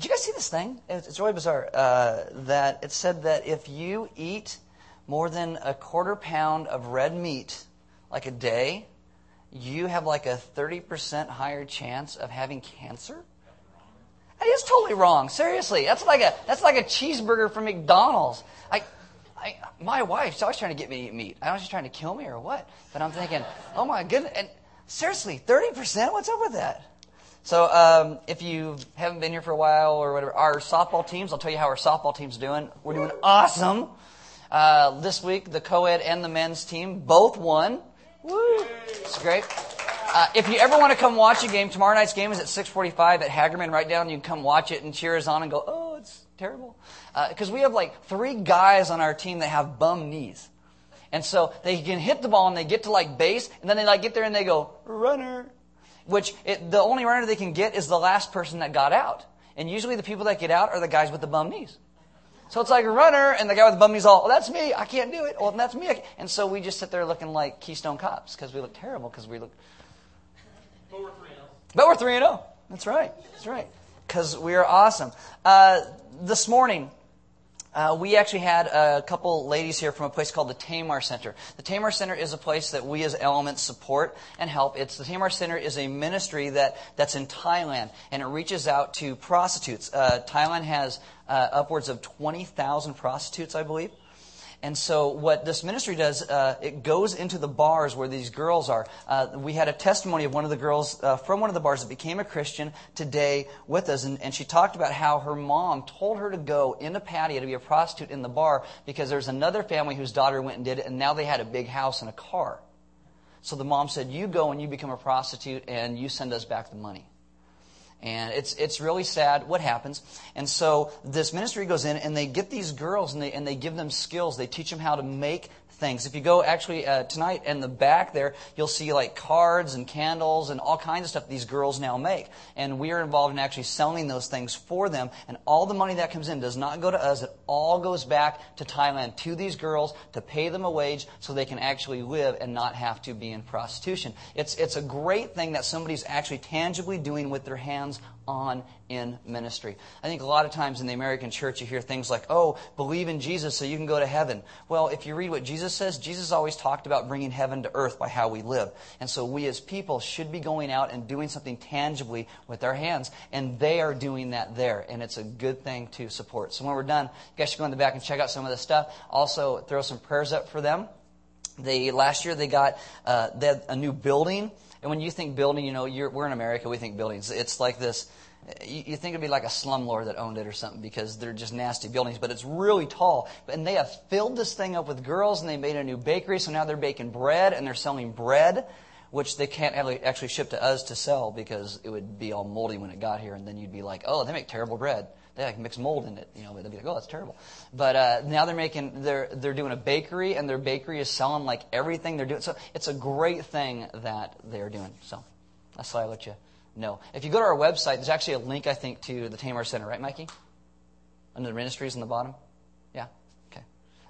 Did you guys see this thing? It's, really bizarre. Uh, that it said that if you eat more than a quarter pound of red meat, like a day, you have like a 30% higher chance of having cancer? That is totally wrong. Seriously, that's like a that's like a cheeseburger from McDonald's. I, I, my wife's always trying to get me to eat meat. I don't know she's trying to kill me or what. But I'm thinking, oh my goodness. And seriously, 30%? What's up with that? So um, if you haven't been here for a while or whatever, our softball teams, I'll tell you how our softball team's doing. We're doing awesome. Uh, this week, the co-ed and the men's team both won. Woo! It's great. Uh, if you ever want to come watch a game, tomorrow night's game is at 6:45 at Hagerman. Right down, you can come watch it and cheer us on and go, "Oh, it's terrible," because uh, we have like three guys on our team that have bum knees, and so they can hit the ball and they get to like base, and then they like get there and they go runner, which it, the only runner they can get is the last person that got out, and usually the people that get out are the guys with the bum knees. So it's like a runner, and the guy with the bum knees all, oh, that's me, I can't do it. Well, that's me. And so we just sit there looking like Keystone Cops because we look terrible because we look but we're 3 0. But we're 3 0. That's right. That's right. Because we are awesome. Uh, this morning, uh, we actually had a couple ladies here from a place called the Tamar Center. The Tamar Center is a place that we as Elements support and help. It's the Tamar Center is a ministry that, that's in Thailand and it reaches out to prostitutes. Uh, Thailand has uh, upwards of 20,000 prostitutes, I believe. And so, what this ministry does, uh, it goes into the bars where these girls are. Uh, we had a testimony of one of the girls uh, from one of the bars that became a Christian today with us, and, and she talked about how her mom told her to go in Pattaya to be a prostitute in the bar because there's another family whose daughter went and did it, and now they had a big house and a car. So the mom said, You go and you become a prostitute, and you send us back the money. And it's, it's really sad what happens. And so this ministry goes in and they get these girls and they, and they give them skills. They teach them how to make things. If you go actually uh, tonight in the back there, you'll see like cards and candles and all kinds of stuff these girls now make. And we are involved in actually selling those things for them. And all the money that comes in does not go to us. It all goes back to Thailand to these girls to pay them a wage so they can actually live and not have to be in prostitution. It's, it's a great thing that somebody's actually tangibly doing with their hands on in ministry. I think a lot of times in the American church you hear things like, oh, believe in Jesus so you can go to heaven. Well, if you read what Jesus says, Jesus always talked about bringing heaven to earth by how we live. And so we as people should be going out and doing something tangibly with our hands. And they are doing that there. And it's a good thing to support. So when we're done, you guys should go in the back and check out some of the stuff. Also, throw some prayers up for them. They, last year they got, uh, they a new building. And when you think building, you know, we're in America, we think buildings. It's like this, you, you think it'd be like a slumlord that owned it or something because they're just nasty buildings, but it's really tall. And they have filled this thing up with girls and they made a new bakery, so now they're baking bread and they're selling bread, which they can't actually ship to us to sell because it would be all moldy when it got here, and then you'd be like, oh, they make terrible bread they like mix mold in it, you know, they'd be like, oh, that's terrible. But uh, now they're making, they're they're doing a bakery, and their bakery is selling like everything they're doing. So it's a great thing that they're doing. So that's why I let you know. If you go to our website, there's actually a link, I think, to the Tamar Center, right, Mikey? Under the ministries in the bottom. Yeah. Okay.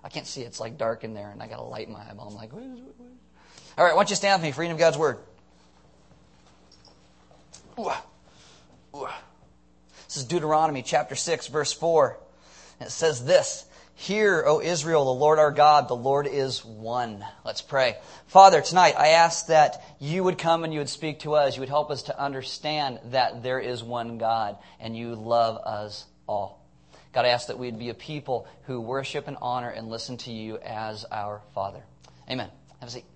I can't see; it's like dark in there, and I got a light in my eyeball. I'm like, all right. Why don't you stand with me reading of God's word? Ooh. Ooh. This is Deuteronomy chapter 6, verse 4. It says this Hear, O Israel, the Lord our God, the Lord is one. Let's pray. Father, tonight I ask that you would come and you would speak to us. You would help us to understand that there is one God and you love us all. God, I ask that we'd be a people who worship and honor and listen to you as our Father. Amen. Have a seat.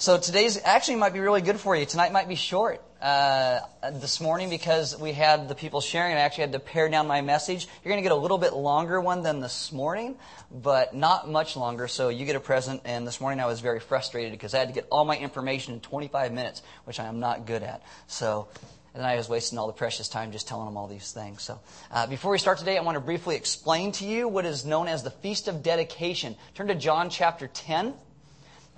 So today's actually might be really good for you. Tonight might be short uh, this morning because we had the people sharing I actually had to pare down my message. You're going to get a little bit longer one than this morning, but not much longer. So you get a present. And this morning I was very frustrated because I had to get all my information in 25 minutes, which I am not good at. So and I was wasting all the precious time just telling them all these things. So, uh, before we start today, I want to briefly explain to you what is known as the Feast of Dedication. Turn to John chapter 10.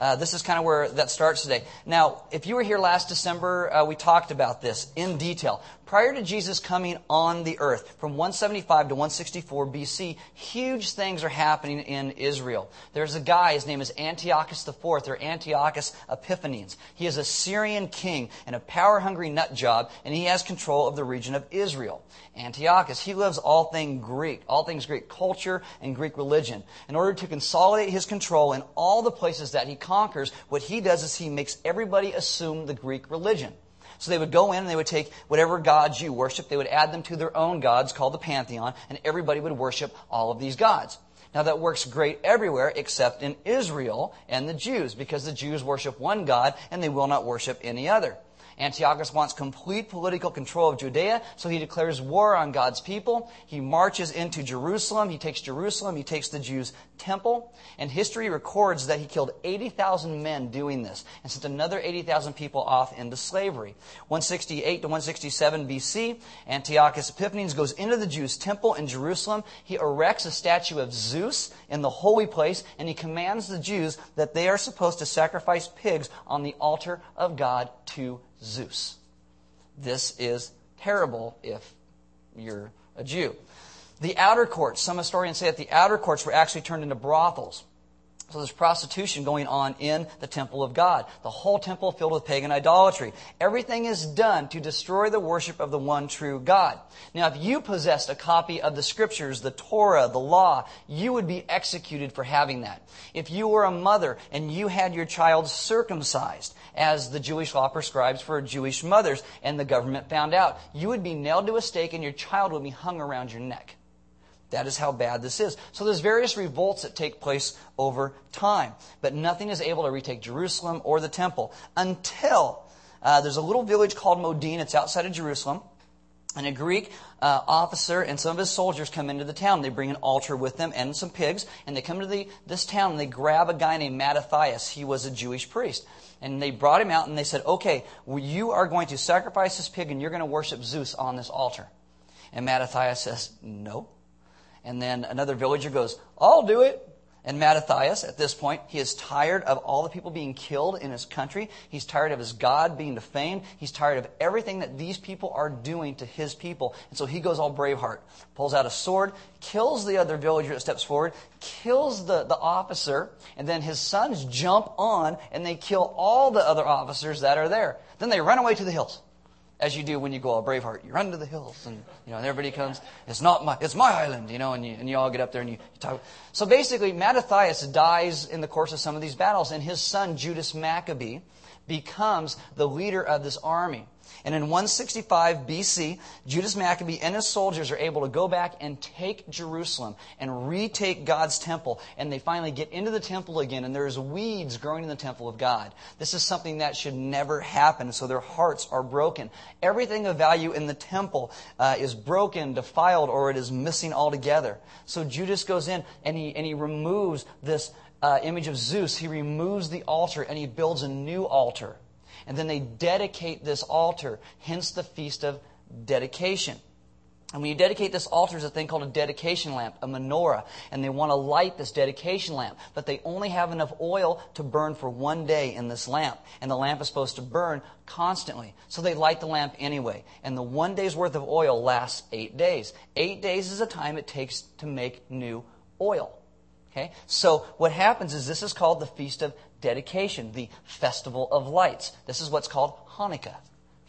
Uh, this is kind of where that starts today. Now, if you were here last December, uh, we talked about this in detail. Prior to Jesus coming on the earth, from 175 to 164 BC, huge things are happening in Israel. There's a guy, his name is Antiochus IV, or Antiochus Epiphanes. He is a Syrian king and a power hungry nut job, and he has control of the region of Israel. Antiochus, he loves all things Greek, all things Greek culture and Greek religion. In order to consolidate his control in all the places that he conquers, what he does is he makes everybody assume the Greek religion. So they would go in and they would take whatever gods you worship, they would add them to their own gods called the pantheon, and everybody would worship all of these gods. Now that works great everywhere except in Israel and the Jews, because the Jews worship one God and they will not worship any other. Antiochus wants complete political control of Judea, so he declares war on God's people. He marches into Jerusalem. He takes Jerusalem. He takes the Jews' temple. And history records that he killed 80,000 men doing this and sent another 80,000 people off into slavery. 168 to 167 BC, Antiochus Epiphanes goes into the Jews' temple in Jerusalem. He erects a statue of Zeus in the holy place, and he commands the Jews that they are supposed to sacrifice pigs on the altar of God to Zeus. This is terrible if you're a Jew. The outer courts, some historians say that the outer courts were actually turned into brothels. So there's prostitution going on in the temple of God. The whole temple filled with pagan idolatry. Everything is done to destroy the worship of the one true God. Now, if you possessed a copy of the scriptures, the Torah, the law, you would be executed for having that. If you were a mother and you had your child circumcised, as the Jewish law prescribes for Jewish mothers, and the government found out, you would be nailed to a stake and your child would be hung around your neck. That is how bad this is. So there's various revolts that take place over time, but nothing is able to retake Jerusalem or the temple until uh, there's a little village called Modin. It's outside of Jerusalem. And a Greek uh, officer and some of his soldiers come into the town. They bring an altar with them and some pigs, and they come to the, this town and they grab a guy named Mattathias. He was a Jewish priest. And they brought him out and they said, Okay, well, you are going to sacrifice this pig and you're going to worship Zeus on this altar. And Mattathias says, No. And then another villager goes, I'll do it. And Mattathias, at this point, he is tired of all the people being killed in his country. He's tired of his God being defamed. He's tired of everything that these people are doing to his people. And so he goes all Braveheart, pulls out a sword, kills the other villager that steps forward, kills the, the officer, and then his sons jump on and they kill all the other officers that are there. Then they run away to the hills as you do when you go all Braveheart. You run to the hills, and you know, and everybody comes. It's not my, it's my island, you know, and you, and you all get up there and you, you talk. So basically, Mattathias dies in the course of some of these battles, and his son Judas Maccabee becomes the leader of this army. And in 165 BC, Judas Maccabee and his soldiers are able to go back and take Jerusalem and retake God's temple. And they finally get into the temple again, and there's weeds growing in the temple of God. This is something that should never happen, so their hearts are broken. Everything of value in the temple uh, is broken, defiled, or it is missing altogether. So Judas goes in and he, and he removes this uh, image of Zeus. He removes the altar and he builds a new altar and then they dedicate this altar, hence the Feast of Dedication. And when you dedicate this altar, there's a thing called a dedication lamp, a menorah, and they want to light this dedication lamp, but they only have enough oil to burn for one day in this lamp, and the lamp is supposed to burn constantly. So they light the lamp anyway, and the one day's worth of oil lasts eight days. Eight days is the time it takes to make new oil. Okay? So what happens is this is called the Feast of dedication, the festival of lights. This is what's called Hanukkah.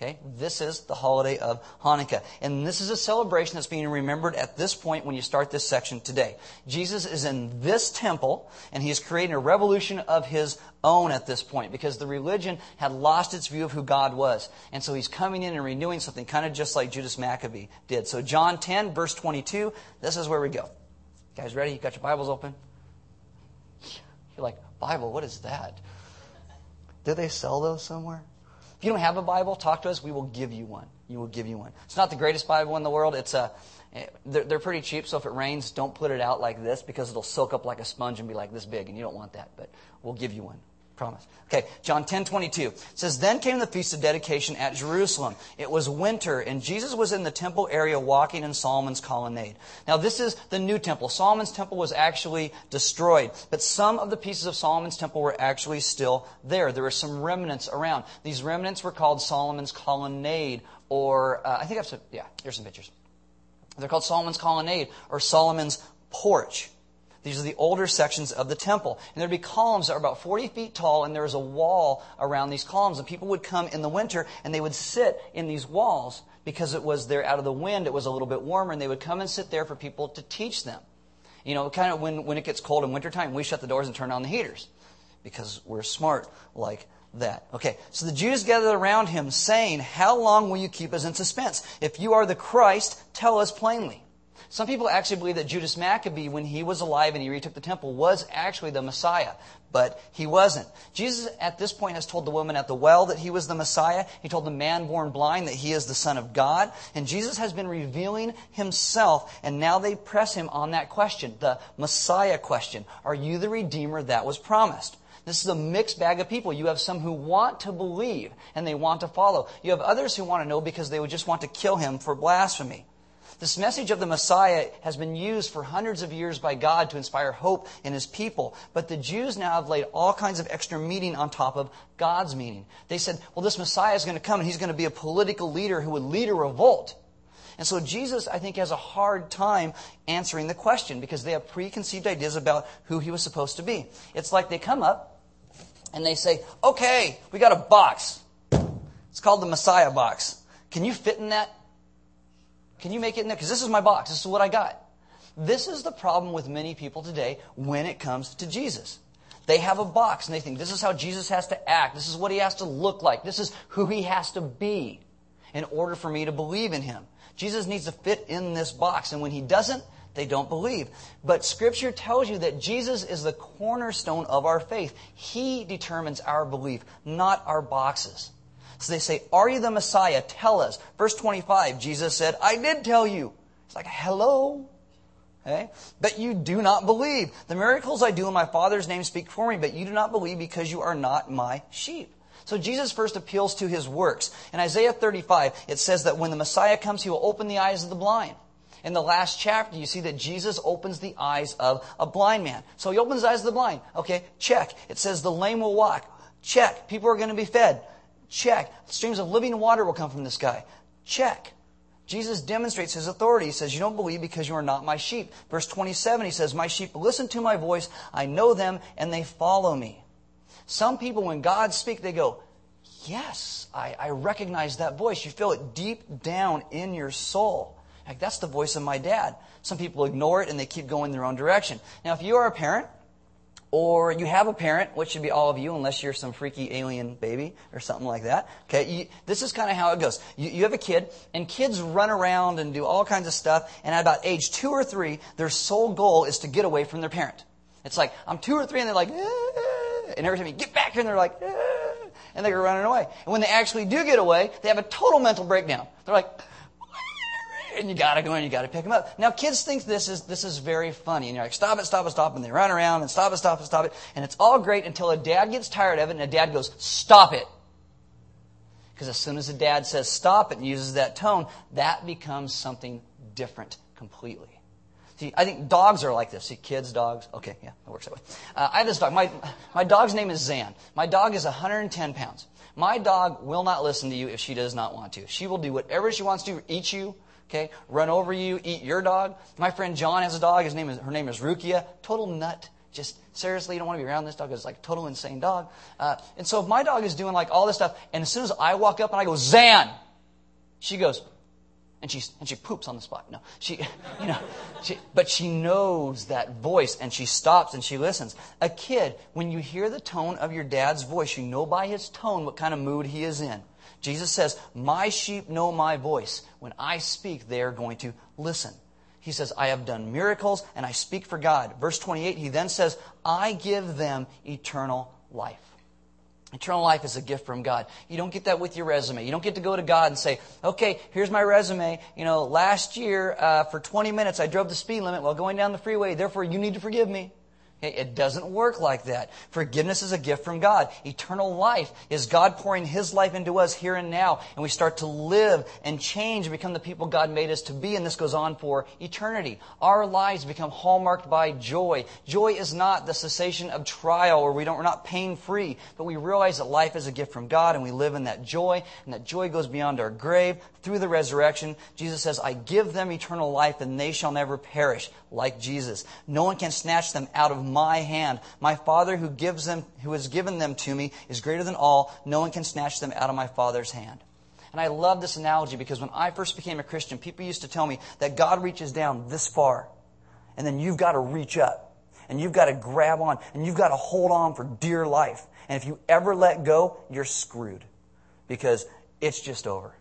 Okay? This is the holiday of Hanukkah. And this is a celebration that's being remembered at this point when you start this section today. Jesus is in this temple, and he's creating a revolution of his own at this point because the religion had lost its view of who God was. And so he's coming in and renewing something kind of just like Judas Maccabee did. So John 10, verse 22, this is where we go. You guys ready? You got your Bibles open? You're like, Bible, what is that? Do they sell those somewhere? If you don't have a Bible, talk to us. We will give you one. You will give you one. It's not the greatest Bible in the world. It's a, they're, they're pretty cheap, so if it rains, don't put it out like this because it'll soak up like a sponge and be like this big, and you don't want that. But we'll give you one promise. Okay, John 10, 22. Says, Then came the feast of dedication at Jerusalem. It was winter, and Jesus was in the temple area walking in Solomon's colonnade. Now, this is the new temple. Solomon's temple was actually destroyed, but some of the pieces of Solomon's temple were actually still there. There were some remnants around. These remnants were called Solomon's colonnade, or, uh, I think I've said, yeah, here's some pictures. They're called Solomon's colonnade, or Solomon's porch. These are the older sections of the temple. And there'd be columns that are about 40 feet tall, and there was a wall around these columns. And people would come in the winter, and they would sit in these walls because it was there out of the wind. It was a little bit warmer, and they would come and sit there for people to teach them. You know, kind of when, when it gets cold in wintertime, we shut the doors and turn on the heaters because we're smart like that. Okay, so the Jews gathered around him, saying, How long will you keep us in suspense? If you are the Christ, tell us plainly. Some people actually believe that Judas Maccabee, when he was alive and he retook the temple, was actually the Messiah, but he wasn't. Jesus, at this point, has told the woman at the well that he was the Messiah. He told the man born blind that he is the Son of God. And Jesus has been revealing himself, and now they press him on that question, the Messiah question. Are you the Redeemer that was promised? This is a mixed bag of people. You have some who want to believe and they want to follow. You have others who want to know because they would just want to kill him for blasphemy. This message of the Messiah has been used for hundreds of years by God to inspire hope in his people. But the Jews now have laid all kinds of extra meaning on top of God's meaning. They said, well, this Messiah is going to come and he's going to be a political leader who would lead a revolt. And so Jesus, I think, has a hard time answering the question because they have preconceived ideas about who he was supposed to be. It's like they come up and they say, okay, we got a box. It's called the Messiah box. Can you fit in that? Can you make it in there? Because this is my box. This is what I got. This is the problem with many people today when it comes to Jesus. They have a box and they think this is how Jesus has to act. This is what he has to look like. This is who he has to be in order for me to believe in him. Jesus needs to fit in this box. And when he doesn't, they don't believe. But scripture tells you that Jesus is the cornerstone of our faith. He determines our belief, not our boxes. So they say, Are you the Messiah? Tell us. Verse 25, Jesus said, I did tell you. It's like, hello? Okay? But you do not believe. The miracles I do in my Father's name speak for me, but you do not believe because you are not my sheep. So Jesus first appeals to his works. In Isaiah 35, it says that when the Messiah comes, he will open the eyes of the blind. In the last chapter, you see that Jesus opens the eyes of a blind man. So he opens the eyes of the blind. Okay, check. It says the lame will walk. Check. People are going to be fed. Check. Streams of living water will come from this guy. Check. Jesus demonstrates his authority. He says, You don't believe because you are not my sheep. Verse 27, he says, My sheep listen to my voice. I know them and they follow me. Some people, when God speaks, they go, Yes, I, I recognize that voice. You feel it deep down in your soul. Like, that's the voice of my dad. Some people ignore it and they keep going their own direction. Now, if you are a parent, or you have a parent, which should be all of you, unless you're some freaky alien baby or something like that. Okay, you, this is kind of how it goes. You, you have a kid, and kids run around and do all kinds of stuff, and at about age two or three, their sole goal is to get away from their parent. It's like, I'm two or three, and they're like, ah, and every time you get back here, and they're like, ah, and they're running away. And when they actually do get away, they have a total mental breakdown. They're like, and you gotta go and you gotta pick them up. Now kids think this is, this is very funny. And you're like, stop it, stop it, stop it. And they run around and stop it, stop it, stop it. And it's all great until a dad gets tired of it and a dad goes, stop it. Because as soon as a dad says stop it and uses that tone, that becomes something different completely. See, I think dogs are like this. See, kids, dogs. Okay, yeah, it works that way. Uh, I have this dog. My, my dog's name is Zan. My dog is 110 pounds. My dog will not listen to you if she does not want to. She will do whatever she wants to, eat you, okay, run over you, eat your dog. My friend John has a dog. His name is, her name is Rukia. Total nut. Just seriously, you don't want to be around this dog. It's like total insane dog. Uh, and so if my dog is doing like all this stuff, and as soon as I walk up and I go, Zan, she goes, and she and she poops on the spot. No, she, you know, she, but she knows that voice, and she stops and she listens. A kid, when you hear the tone of your dad's voice, you know by his tone what kind of mood he is in. Jesus says, My sheep know my voice. When I speak, they are going to listen. He says, I have done miracles and I speak for God. Verse 28, he then says, I give them eternal life. Eternal life is a gift from God. You don't get that with your resume. You don't get to go to God and say, okay, here's my resume. You know, last year uh, for 20 minutes I drove the speed limit while going down the freeway. Therefore, you need to forgive me. It doesn't work like that. Forgiveness is a gift from God. Eternal life is God pouring His life into us here and now, and we start to live and change and become the people God made us to be, and this goes on for eternity. Our lives become hallmarked by joy. Joy is not the cessation of trial, or we don't, we're not pain free, but we realize that life is a gift from God, and we live in that joy, and that joy goes beyond our grave through the resurrection. Jesus says, I give them eternal life, and they shall never perish, like Jesus. No one can snatch them out of my hand. My Father who gives them, who has given them to me is greater than all. No one can snatch them out of my Father's hand. And I love this analogy because when I first became a Christian, people used to tell me that God reaches down this far, and then you've got to reach up, and you've got to grab on, and you've got to hold on for dear life. And if you ever let go, you're screwed because it's just over.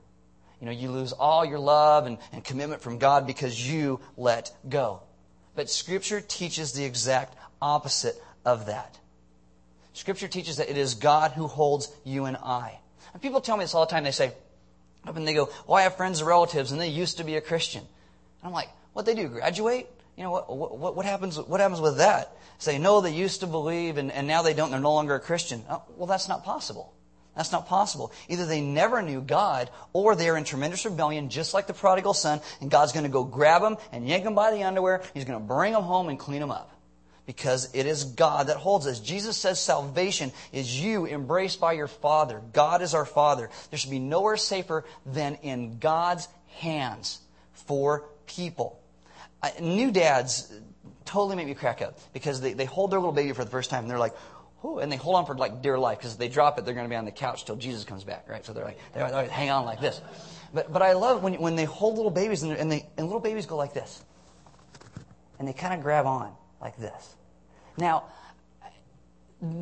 You know, you lose all your love and, and commitment from God because you let go. But Scripture teaches the exact opposite of that. Scripture teaches that it is God who holds you and I. And people tell me this all the time. They say, and they go, well, I have friends and relatives, and they used to be a Christian. And I'm like, what they do? Graduate? You know, what, what, what happens, what happens with that? Say, no, they used to believe, and, and now they don't, they're no longer a Christian. Oh, well, that's not possible. That's not possible. Either they never knew God, or they are in tremendous rebellion, just like the prodigal son, and God's going to go grab them and yank them by the underwear. He's going to bring them home and clean them up. Because it is God that holds us. Jesus says salvation is you embraced by your Father. God is our Father. There should be nowhere safer than in God's hands for people. Uh, new dads totally make me crack up because they, they hold their little baby for the first time and they're like, oh, and they hold on for like dear life because if they drop it, they're going to be on the couch till Jesus comes back, right? So they're like, they always hang on like this. But, but I love when, when they hold little babies and, and, they, and little babies go like this. And they kind of grab on like this. Now,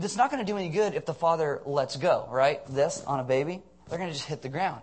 it's not going to do any good if the father lets go, right? This on a baby, they're going to just hit the ground.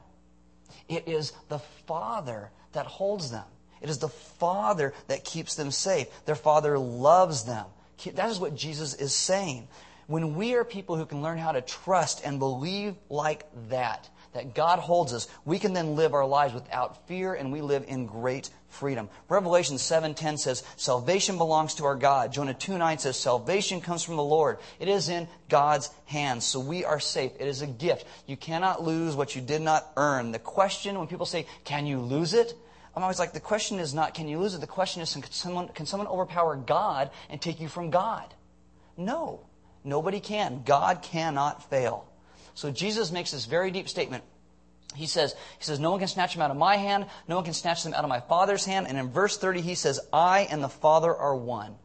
It is the father that holds them. It is the father that keeps them safe. Their father loves them. That is what Jesus is saying. When we are people who can learn how to trust and believe like that, that God holds us, we can then live our lives without fear and we live in great freedom. Revelation 7:10 says salvation belongs to our God. Jonah 2:9 says salvation comes from the Lord. It is in God's hands. So we are safe. It is a gift. You cannot lose what you did not earn. The question when people say, "Can you lose it?" I'm always like, the question is not, can you lose it? The question is, can someone, can someone overpower God and take you from God? No. Nobody can. God cannot fail. So Jesus makes this very deep statement. He says, he says, no one can snatch them out of my hand. No one can snatch them out of my Father's hand. And in verse 30, he says, I and the Father are one.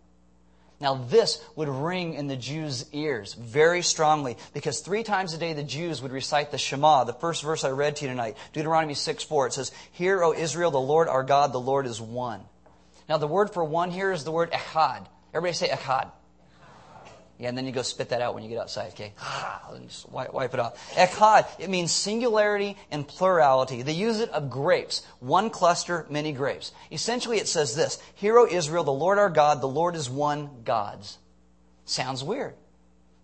Now, this would ring in the Jews' ears very strongly because three times a day the Jews would recite the Shema, the first verse I read to you tonight, Deuteronomy 6 4. It says, Hear, O Israel, the Lord our God, the Lord is one. Now, the word for one here is the word echad. Everybody say echad. Yeah, and then you go spit that out when you get outside, okay? Ah, and just wipe, it off. Echad, it means singularity and plurality. They use it of grapes. One cluster, many grapes. Essentially, it says this Hear, O Israel, the Lord our God, the Lord is one God's. Sounds weird,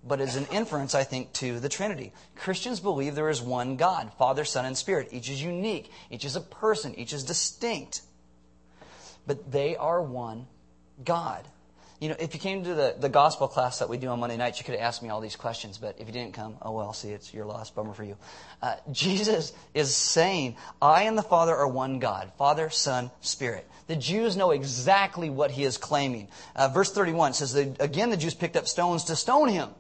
but is an inference, I think, to the Trinity. Christians believe there is one God, Father, Son, and Spirit. Each is unique, each is a person, each is distinct. But they are one God. You know, if you came to the, the gospel class that we do on Monday nights, you could have asked me all these questions, but if you didn't come, oh well, see, it's your loss, bummer for you. Uh, Jesus is saying, I and the Father are one God, Father, Son, Spirit. The Jews know exactly what he is claiming. Uh, verse 31 says, that, again, the Jews picked up stones to stone him.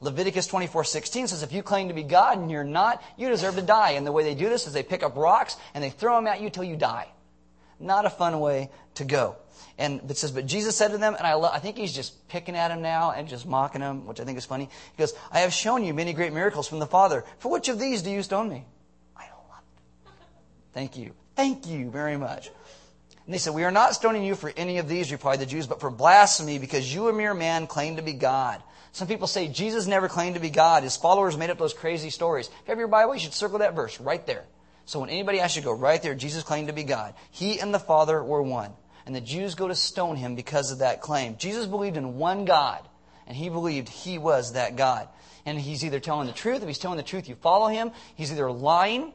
Leviticus 24:16 says if you claim to be God and you're not, you deserve to die. And the way they do this is they pick up rocks and they throw them at you till you die. Not a fun way to go. And it says, but Jesus said to them, and I, lo- I think he's just picking at him now and just mocking him, which I think is funny. He goes, I have shown you many great miracles from the Father. For which of these do you stone me? I love it. Thank you. Thank you very much. And they said, We are not stoning you for any of these, replied the Jews, but for blasphemy, because you, a mere man, claim to be God. Some people say Jesus never claimed to be God. His followers made up those crazy stories. If you have your Bible, you should circle that verse right there. So when anybody asks you, go right there, Jesus claimed to be God. He and the Father were one and the Jews go to stone him because of that claim. Jesus believed in one God, and he believed he was that God. And he's either telling the truth. If he's telling the truth, you follow him. He's either lying,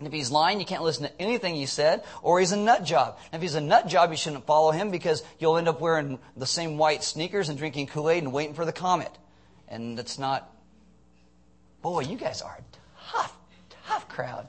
And if he's lying, you can't listen to anything he said, or he's a nut job. And if he's a nut job, you shouldn't follow him because you'll end up wearing the same white sneakers and drinking Kool-Aid and waiting for the comet. And that's not, boy, you guys are a tough, tough crowd.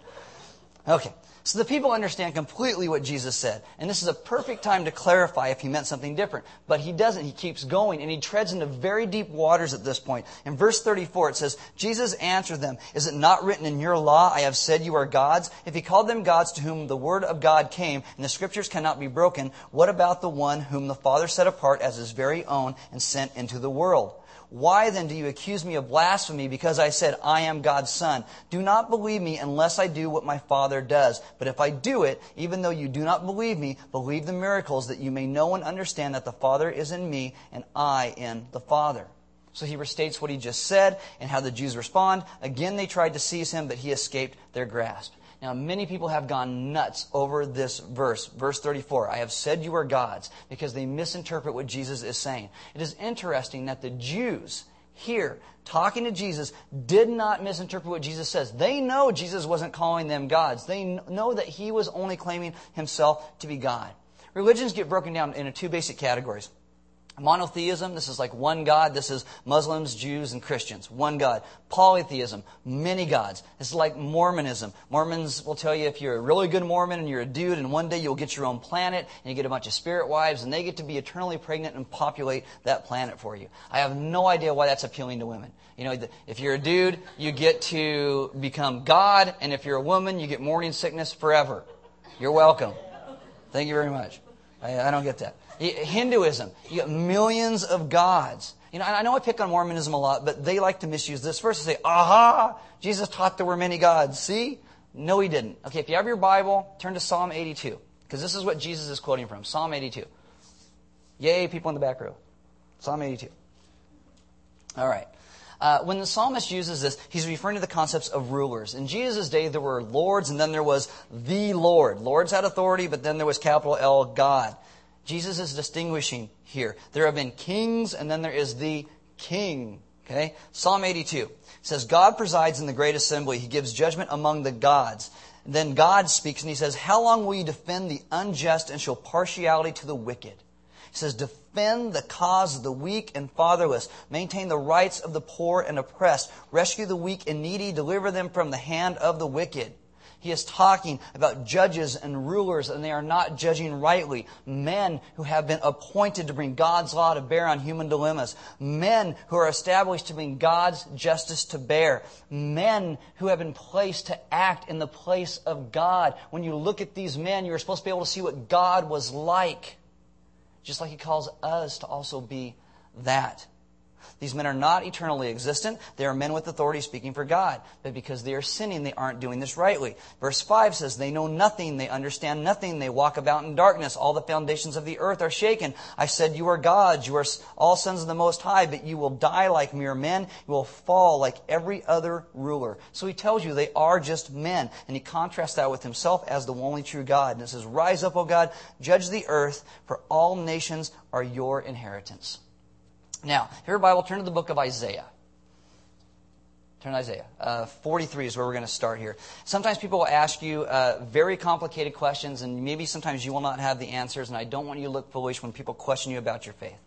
Okay. So the people understand completely what Jesus said. And this is a perfect time to clarify if he meant something different. But he doesn't. He keeps going and he treads into very deep waters at this point. In verse 34 it says, Jesus answered them, Is it not written in your law, I have said you are gods? If he called them gods to whom the word of God came and the scriptures cannot be broken, what about the one whom the Father set apart as his very own and sent into the world? Why then do you accuse me of blasphemy because I said, I am God's son? Do not believe me unless I do what my Father does. But if I do it, even though you do not believe me, believe the miracles that you may know and understand that the Father is in me and I in the Father. So he restates what he just said and how the Jews respond. Again, they tried to seize him, but he escaped their grasp. Now, many people have gone nuts over this verse, verse 34. I have said you are gods because they misinterpret what Jesus is saying. It is interesting that the Jews here, talking to Jesus, did not misinterpret what Jesus says. They know Jesus wasn't calling them gods. They know that he was only claiming himself to be God. Religions get broken down into two basic categories Monotheism, this is like one God. This is Muslims, Jews, and Christians. One God. Polytheism, many gods. It's like Mormonism. Mormons will tell you if you're a really good Mormon and you're a dude, and one day you'll get your own planet, and you get a bunch of spirit wives, and they get to be eternally pregnant and populate that planet for you. I have no idea why that's appealing to women. You know, if you're a dude, you get to become God, and if you're a woman, you get morning sickness forever. You're welcome. Thank you very much. I, I don't get that. Hinduism, you got millions of gods. You know, I know I pick on Mormonism a lot, but they like to misuse this verse and say, aha, Jesus taught there were many gods. See? No, he didn't. Okay, if you have your Bible, turn to Psalm 82, because this is what Jesus is quoting from. Psalm 82. Yay, people in the back row. Psalm 82. All right. Uh, when the psalmist uses this, he's referring to the concepts of rulers. In Jesus' day, there were lords, and then there was the Lord. Lords had authority, but then there was capital L, God. Jesus is distinguishing here. There have been kings, and then there is the king. Okay? Psalm 82 says, God presides in the great assembly. He gives judgment among the gods. And then God speaks, and he says, How long will you defend the unjust and show partiality to the wicked? He says, Defend the cause of the weak and fatherless. Maintain the rights of the poor and oppressed. Rescue the weak and needy. Deliver them from the hand of the wicked. He is talking about judges and rulers, and they are not judging rightly. Men who have been appointed to bring God's law to bear on human dilemmas. Men who are established to bring God's justice to bear. Men who have been placed to act in the place of God. When you look at these men, you're supposed to be able to see what God was like. Just like He calls us to also be that. These men are not eternally existent. They are men with authority speaking for God. But because they are sinning, they aren't doing this rightly. Verse 5 says, They know nothing. They understand nothing. They walk about in darkness. All the foundations of the earth are shaken. I said, You are gods. You are all sons of the Most High, but you will die like mere men. You will fall like every other ruler. So he tells you they are just men. And he contrasts that with himself as the only true God. And it says, Rise up, O God, judge the earth, for all nations are your inheritance. Now, if your Bible, turn to the book of Isaiah. Turn to Isaiah. Uh, 43 is where we're going to start here. Sometimes people will ask you uh, very complicated questions, and maybe sometimes you will not have the answers, and I don't want you to look foolish when people question you about your faith.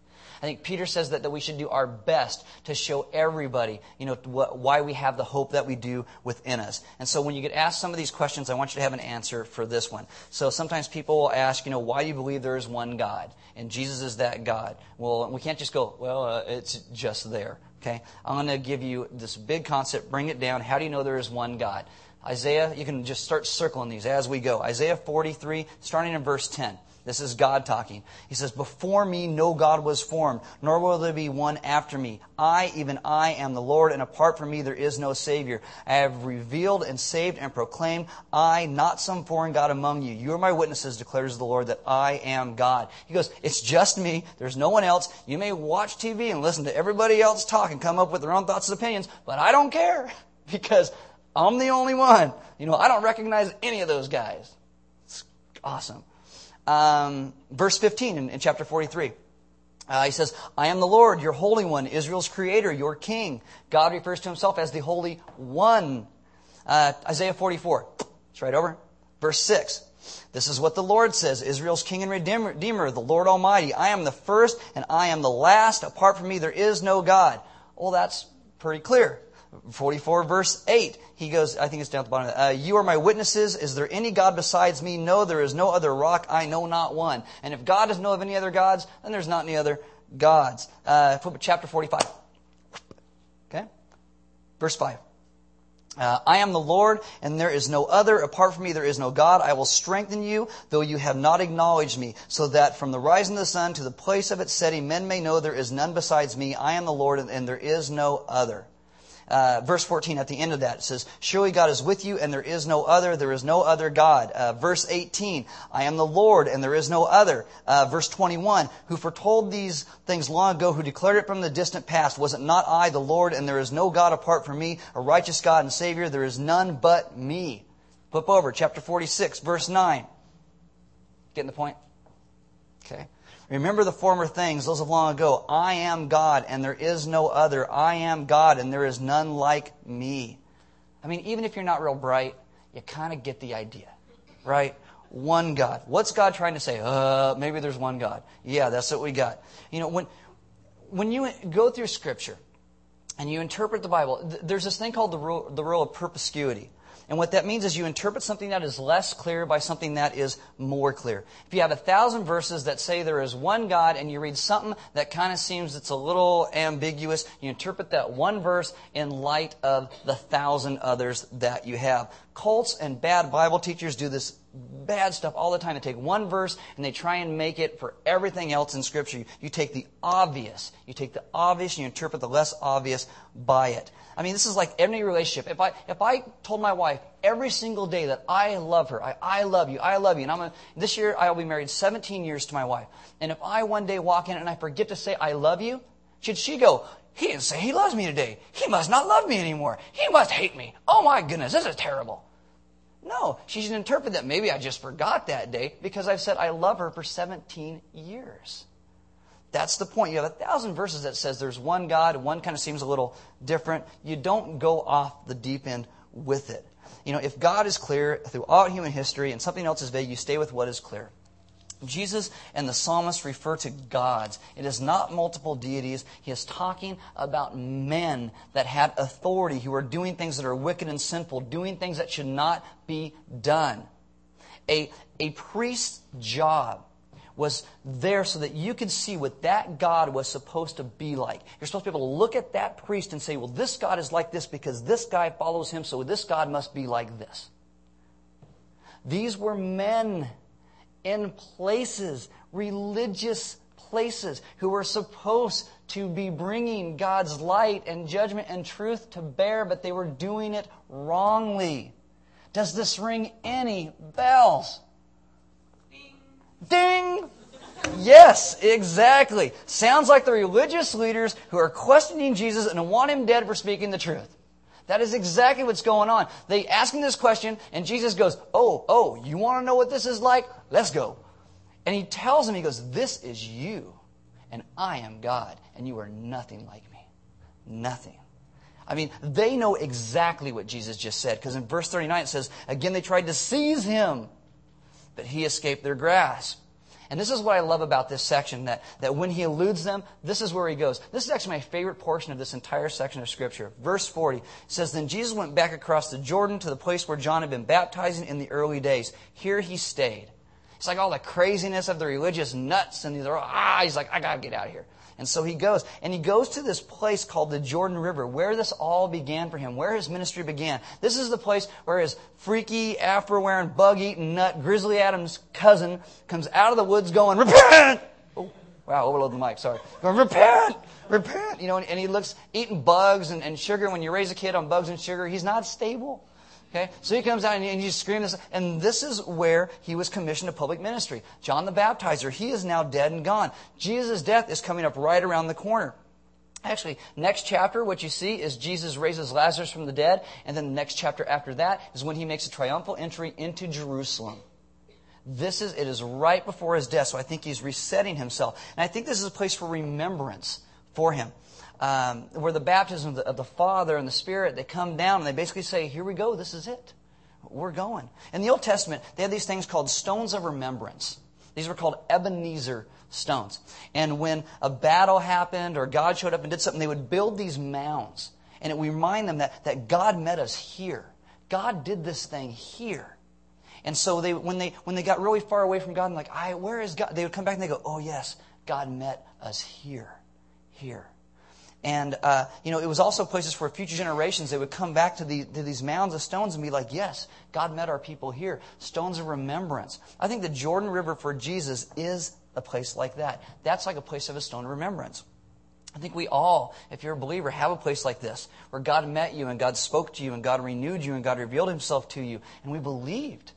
I think Peter says that, that we should do our best to show everybody, you know, what, why we have the hope that we do within us. And so when you get asked some of these questions, I want you to have an answer for this one. So sometimes people will ask, you know, why do you believe there is one God? And Jesus is that God. Well, we can't just go, well, uh, it's just there. Okay? I'm going to give you this big concept, bring it down. How do you know there is one God? Isaiah, you can just start circling these as we go. Isaiah 43, starting in verse 10. This is God talking. He says, Before me no God was formed, nor will there be one after me. I, even I, am the Lord, and apart from me there is no Savior. I have revealed and saved and proclaimed, I, not some foreign God among you. You are my witnesses, declares the Lord, that I am God. He goes, It's just me. There's no one else. You may watch TV and listen to everybody else talk and come up with their own thoughts and opinions, but I don't care because I'm the only one. You know, I don't recognize any of those guys. It's awesome. Um, verse 15 in, in chapter 43. Uh, he says, I am the Lord, your Holy One, Israel's Creator, your King. God refers to himself as the Holy One. Uh, Isaiah 44. It's right over. Verse 6. This is what the Lord says Israel's King and Redeemer, the Lord Almighty. I am the first and I am the last. Apart from me, there is no God. Well, that's pretty clear. 44 verse 8 he goes i think it's down at the bottom uh, you are my witnesses. Is there any god besides me? No there is no other rock. I know not one. And if god doesn't know of any other gods then there's not any other gods. Uh, chapter 45 okay? Verse 5 uh, I am the Lord, and there is no other. Apart from me, there is no God. I will strengthen you, though you have not acknowledged me, so that from the rising of the sun to the place of its setting, men may know there is none besides me. I am the Lord, and there is no other. Uh, verse 14 at the end of that it says, Surely God is with you, and there is no other. There is no other God. Uh, verse 18, I am the Lord, and there is no other. Uh, verse 21, who foretold these things long ago, who declared it from the distant past. Was it not I, the Lord, and there is no God apart from me, a righteous God and Savior? There is none but me. Flip over, chapter 46, verse 9. Getting the point? Okay. Remember the former things, those of long ago. I am God, and there is no other. I am God, and there is none like me. I mean, even if you're not real bright, you kind of get the idea, right? One God. What's God trying to say? Uh, maybe there's one God. Yeah, that's what we got. You know, when, when you go through Scripture and you interpret the Bible, there's this thing called the rule, the rule of perspicuity. And what that means is you interpret something that is less clear by something that is more clear. If you have a thousand verses that say there is one God and you read something that kind of seems it's a little ambiguous, you interpret that one verse in light of the thousand others that you have. Cults and bad Bible teachers do this bad stuff all the time. They take one verse and they try and make it for everything else in Scripture. You take the obvious, you take the obvious and you interpret the less obvious by it. I mean, this is like any relationship. If I, if I told my wife every single day that I love her, I, I love you, I love you, and I'm a, this year I will be married 17 years to my wife, and if I one day walk in and I forget to say I love you, should she go, he didn't say he loves me today. He must not love me anymore. He must hate me. Oh my goodness, this is terrible. No, she should interpret that maybe I just forgot that day because I've said I love her for 17 years. That's the point. You have a thousand verses that says there's one God, one kind of seems a little different. You don't go off the deep end with it. You know, if God is clear throughout human history and something else is vague, you stay with what is clear. Jesus and the psalmist refer to gods. It is not multiple deities. He is talking about men that had authority, who are doing things that are wicked and sinful, doing things that should not be done. A, a priest's job was there so that you could see what that God was supposed to be like. You're supposed to be able to look at that priest and say, well, this God is like this because this guy follows him, so this God must be like this. These were men in places, religious places, who were supposed to be bringing God's light and judgment and truth to bear, but they were doing it wrongly. Does this ring any bells? Yes, exactly. Sounds like the religious leaders who are questioning Jesus and want him dead for speaking the truth. That is exactly what's going on. They ask him this question, and Jesus goes, Oh, oh, you want to know what this is like? Let's go. And he tells them, He goes, This is you, and I am God, and you are nothing like me. Nothing. I mean, they know exactly what Jesus just said, because in verse 39 it says, Again, they tried to seize him but he escaped their grasp. And this is what I love about this section that, that when he eludes them, this is where he goes. This is actually my favorite portion of this entire section of Scripture. Verse 40 says, Then Jesus went back across the Jordan to the place where John had been baptizing in the early days. Here he stayed. It's like all the craziness of the religious nuts, and they're ah, he's like, I gotta get out of here. And so he goes. And he goes to this place called the Jordan River, where this all began for him, where his ministry began. This is the place where his freaky, afro wearing, bug eating nut, Grizzly Adams cousin comes out of the woods going, Repent! Oh, wow, overload the mic, sorry. Going, Repent! Repent! You know, and, and he looks eating bugs and, and sugar. When you raise a kid on bugs and sugar, he's not stable. Okay? So he comes out and he's screaming this. And this is where he was commissioned to public ministry. John the Baptizer, he is now dead and gone. Jesus' death is coming up right around the corner. Actually, next chapter, what you see is Jesus raises Lazarus from the dead, and then the next chapter after that is when he makes a triumphal entry into Jerusalem. This is, it is right before his death, so I think he's resetting himself. And I think this is a place for remembrance for him um, where the baptism of the, Father and the Spirit, they come down and they basically say, here we go, this is it. we're going. In the Old Testament, they had these things called stones of remembrance. These were called Ebenezer stones. And when a battle happened or God showed up and did something, they would build these mounds. And it would remind them that, that God met us here. God did this thing here. And so they, when, they, when they got really far away from God and like, I, where is God? They would come back and they go, oh yes, God met us here, here. And, uh, you know, it was also places for future generations. They would come back to, the, to these mounds of stones and be like, yes, God met our people here. Stones of remembrance. I think the Jordan River for Jesus is a place like that. That's like a place of a stone of remembrance. I think we all, if you're a believer, have a place like this where God met you and God spoke to you and God renewed you and God revealed himself to you and we believed.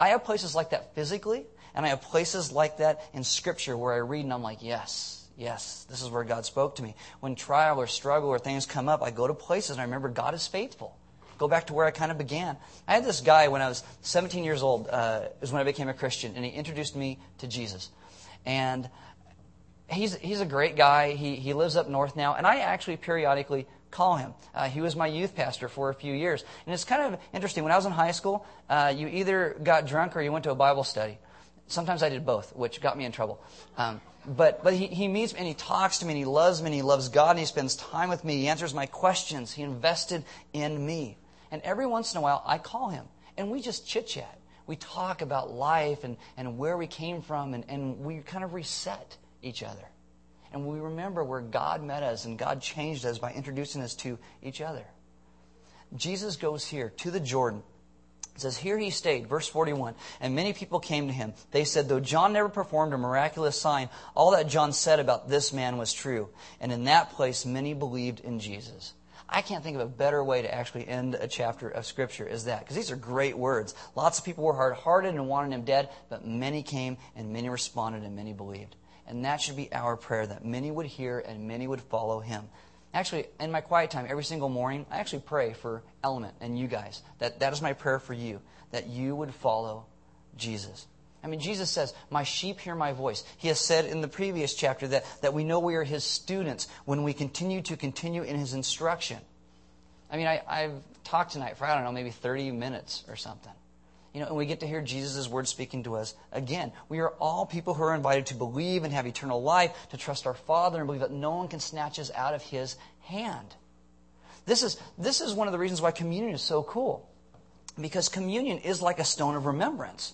I have places like that physically and I have places like that in scripture where I read and I'm like, yes, Yes, this is where God spoke to me. When trial or struggle or things come up, I go to places and I remember God is faithful. Go back to where I kind of began. I had this guy when I was 17 years old, uh, is when I became a Christian, and he introduced me to Jesus. And he's, he's a great guy. He, he lives up north now, and I actually periodically call him. Uh, he was my youth pastor for a few years. And it's kind of interesting. When I was in high school, uh, you either got drunk or you went to a Bible study. Sometimes I did both, which got me in trouble. Um, but but he, he meets me and he talks to me and he loves me and he loves God and he spends time with me. He answers my questions. He invested in me. And every once in a while, I call him and we just chit chat. We talk about life and, and where we came from and, and we kind of reset each other. And we remember where God met us and God changed us by introducing us to each other. Jesus goes here to the Jordan it says, Here he stayed, verse 41, and many people came to him. They said, Though John never performed a miraculous sign, all that John said about this man was true. And in that place, many believed in Jesus. I can't think of a better way to actually end a chapter of Scripture as that, because these are great words. Lots of people were hard hearted and wanted him dead, but many came and many responded and many believed. And that should be our prayer, that many would hear and many would follow him. Actually, in my quiet time, every single morning, I actually pray for Element and you guys. That, that is my prayer for you, that you would follow Jesus. I mean, Jesus says, My sheep hear my voice. He has said in the previous chapter that, that we know we are his students when we continue to continue in his instruction. I mean, I, I've talked tonight for, I don't know, maybe 30 minutes or something. You know, and we get to hear Jesus' words speaking to us again. We are all people who are invited to believe and have eternal life, to trust our Father and believe that no one can snatch us out of His hand. This is, this is one of the reasons why communion is so cool. Because communion is like a stone of remembrance.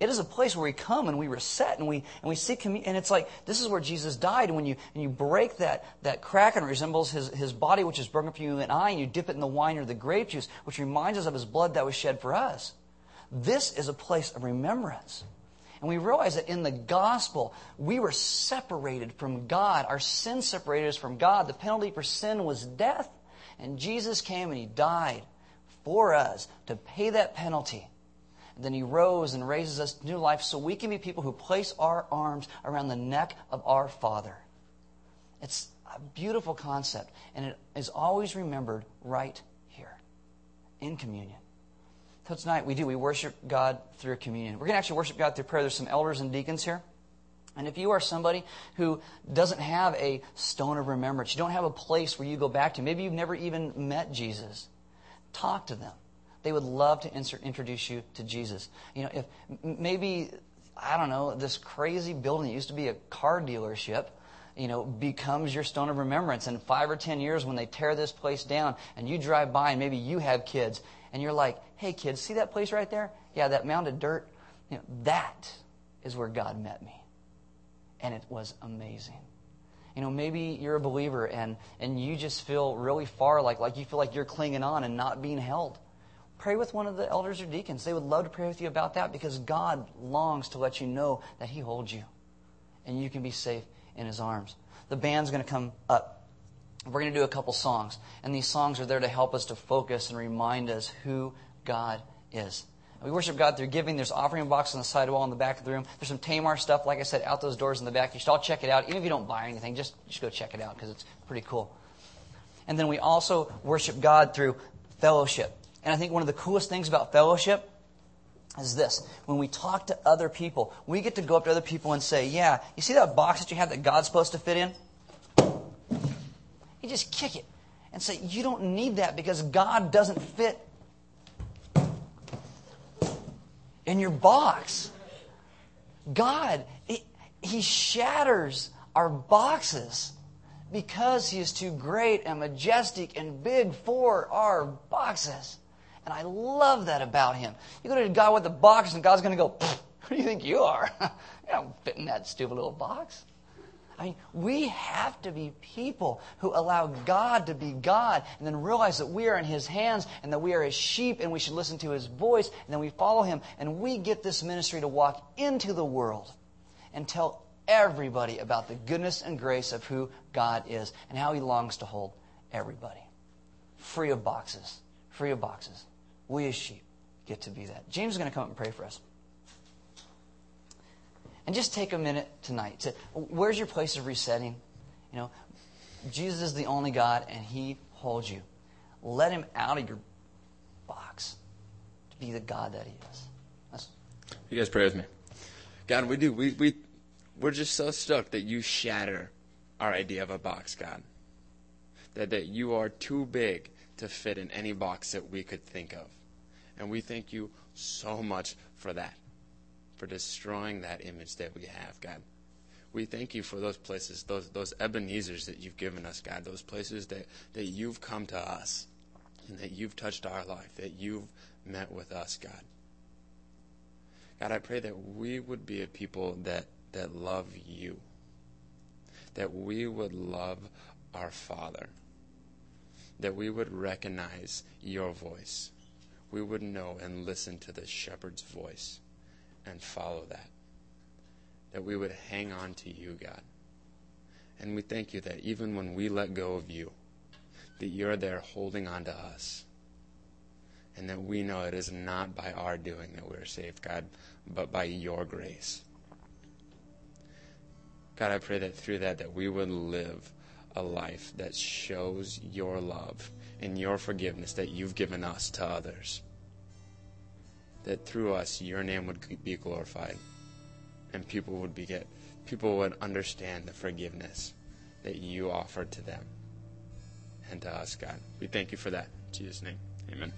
It is a place where we come and we reset and we and we see communion. And it's like this is where Jesus died. And when you and you break that that crack and it resembles his his body, which is broken for you and I, and you dip it in the wine or the grape juice, which reminds us of his blood that was shed for us. This is a place of remembrance. And we realize that in the gospel, we were separated from God. Our sin separated us from God. The penalty for sin was death. And Jesus came and He died for us to pay that penalty. And then He rose and raises us to new life so we can be people who place our arms around the neck of our Father. It's a beautiful concept, and it is always remembered right here in communion. So tonight we do. We worship God through communion. We're going to actually worship God through prayer. There's some elders and deacons here. And if you are somebody who doesn't have a stone of remembrance, you don't have a place where you go back to, maybe you've never even met Jesus, talk to them. They would love to insert, introduce you to Jesus. You know, if maybe, I don't know, this crazy building that used to be a car dealership, you know, becomes your stone of remembrance. And five or ten years when they tear this place down and you drive by and maybe you have kids and you're like, hey, kids, see that place right there? Yeah, that mound of dirt. You know, that is where God met me. And it was amazing. You know, maybe you're a believer and, and you just feel really far, like, like you feel like you're clinging on and not being held. Pray with one of the elders or deacons. They would love to pray with you about that because God longs to let you know that He holds you and you can be safe in His arms. The band's going to come up. We're going to do a couple songs, and these songs are there to help us to focus and remind us who God is. We worship God through giving. There's offering box on the side wall in the back of the room. There's some Tamar stuff, like I said, out those doors in the back. You should all check it out. Even if you don't buy anything, just, just go check it out because it's pretty cool. And then we also worship God through fellowship. And I think one of the coolest things about fellowship is this. When we talk to other people, we get to go up to other people and say, Yeah, you see that box that you have that God's supposed to fit in? You just kick it and say, You don't need that because God doesn't fit in your box. God, He, he shatters our boxes because He is too great and majestic and big for our boxes. And I love that about Him. You go to God with a box, and God's going to go, Who do you think you are? you don't fit in that stupid little box. I mean, we have to be people who allow God to be God and then realize that we are in His hands and that we are His sheep and we should listen to His voice and then we follow Him and we get this ministry to walk into the world and tell everybody about the goodness and grace of who God is and how He longs to hold everybody. Free of boxes. Free of boxes. We as sheep get to be that. James is going to come up and pray for us. And just take a minute tonight to where's your place of resetting? You know, Jesus is the only God and he holds you. Let him out of your box to be the God that he is. That's... You guys pray with me. God, we do. We we we're just so stoked that you shatter our idea of a box, God. That that you are too big to fit in any box that we could think of. And we thank you so much for that for destroying that image that we have, God. We thank you for those places, those those Ebenezer's that you've given us, God, those places that, that you've come to us and that you've touched our life, that you've met with us, God. God, I pray that we would be a people that, that love you, that we would love our Father, that we would recognize your voice. We would know and listen to the shepherd's voice and follow that. That we would hang on to you, God. And we thank you that even when we let go of you, that you're there holding on to us. And that we know it is not by our doing that we're saved, God, but by your grace. God, I pray that through that that we would live a life that shows your love and your forgiveness that you've given us to others that through us your name would be glorified and people would be get people would understand the forgiveness that you offered to them and to us god. We thank you for that. In jesus name amen